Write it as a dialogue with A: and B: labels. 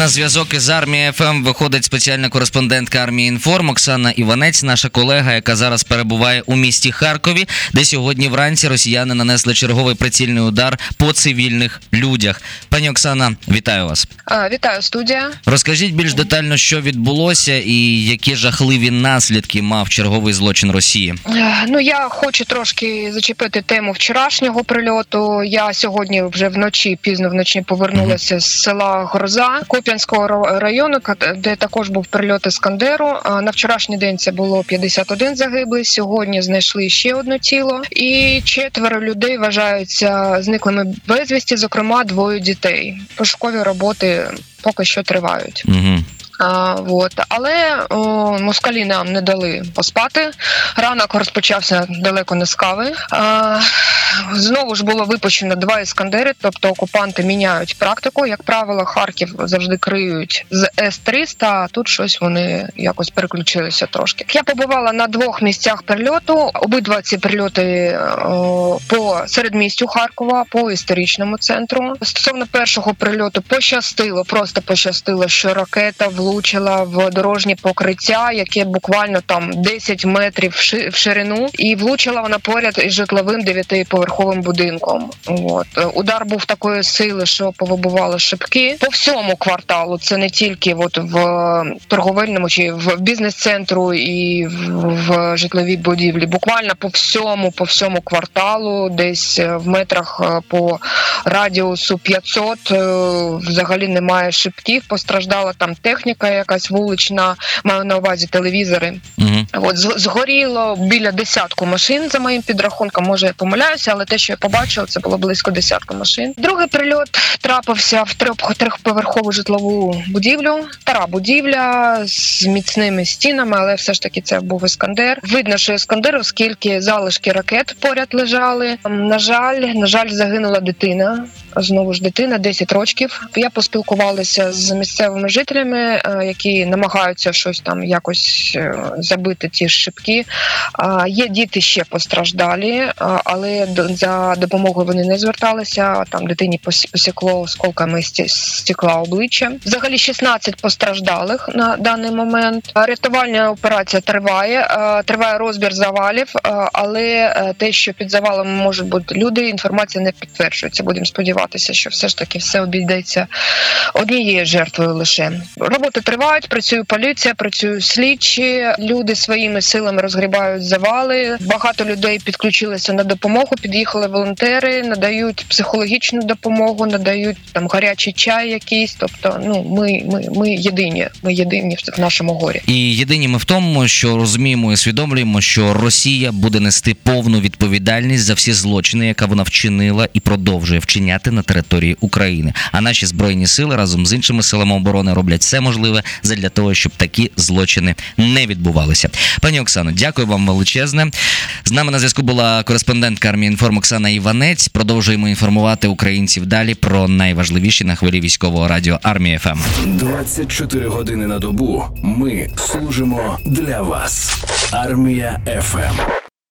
A: На зв'язок із Армією FM виходить спеціальна кореспондентка Армії Inform Оксана Іванець, наша колега, яка зараз перебуває у місті Харкові, де сьогодні вранці росіяни нанесли черговий прицільний удар по цивільних людях. Пані Оксана, вітаю вас.
B: А, Вітаю, студія.
A: Розкажіть більш детально, що відбулося, і які жахливі наслідки мав черговий злочин Росії.
B: Е, Ну я хочу трошки зачепити тему вчорашнього прильоту. Я сьогодні вже вночі, пізно вночі повернулася з села Гроза Куп'янського ра- району, де також був прильот Іскандеру. На вчорашній день це було 51 загиблий. Сьогодні знайшли ще одне тіло, і четверо людей вважаються зниклими безвісті, зокрема двоє дітей. Пошукові роботи поки що тривають.
A: Угу.
B: А, от. Але о, москалі нам не дали поспати. Ранок розпочався далеко не з кави. А, знову ж було випущено два іскандери, тобто окупанти міняють практику. Як правило, Харків завжди криють з С-300, а тут щось вони якось переключилися трошки. Я побувала на двох місцях прильоту. Обидва ці прильоти о, по середмістю Харкова, по історичному центру. Стосовно першого прильоту пощастило, просто пощастило, що ракета влучила в дорожнє покриття, яке буквально там 10 метрів в ширину, і влучила вона поряд із житловим дев'ятиповерховим будинком. От удар був такої сили, що повибивало шибки по всьому кварталу. Це не тільки от в торговельному чи в бізнес-центру і в, в житловій будівлі. Буквально по всьому, по всьому кварталу, десь е, в метрах е, по радіусу 500 е, взагалі немає шибків. Постраждала там техніка, якась вулична, маю на увазі телевізори.
A: Угу.
B: От згоріло біля десятку машин за моїм підрахунком. Може я помиляюся, але те, що я побачила, це було близько десятка машин. Другий прильот трапився в трьох- трьохповерхову житлову будівлю. Стара будівля з міцними стінами, але все ж таки це був іскандер. Видно, що іскандер, оскільки залишки ракет поряд лежали. Ем, На жаль, на жаль, загинула дитина. Знову ж дитина, 10 років. Я поспілкувалася з місцевими жителями, е, які намагаються щось там якось е, забити ті шибки. Є діти ще постраждалі, але за допомогою вони не зверталися. Там дитині посікло осколками стекла обличчя. Взагалі 16 постраждалих на даний момент. Рятувальна операція триває. Триває розбір завалів, але е, те, що під завалами можуть бути люди, інформація не підтверджується. Будемо сподіватися, що все ж таки все обійдеться однією жертвою лише. Роботи тривають, працює поліція, працюють слідчі. Люди своїми силами розгрібають завали. Багато людей підключилися на допомогу. Під'їхали волонтери, надають психологічну допомогу, надають там гарячий чай, якийсь. Тобто, ну ми, ми, ми єдині. Ми єдині в- в нашому горі.
A: І єдині ми в тому, що розуміємо і усвідомлюємо, що Росія буде нести повну відповідальність за всі злочини, яка вона вчинила і продовжує вчиняти на території України. А наші збройні сили разом з іншими силами оборони роблять все можливе задля того, щоб такі злочини не відбувалися. Пані Оксано, дякую вам величезне. З нами на зв'язку була кореспондентка армії інформ Оксана Іванець. Продовжуємо інформувати українців далі про найважливіші на хвилі військового радіо армії ФМ.
C: 24 години на добу ми служимо для вас. Армія ФМ.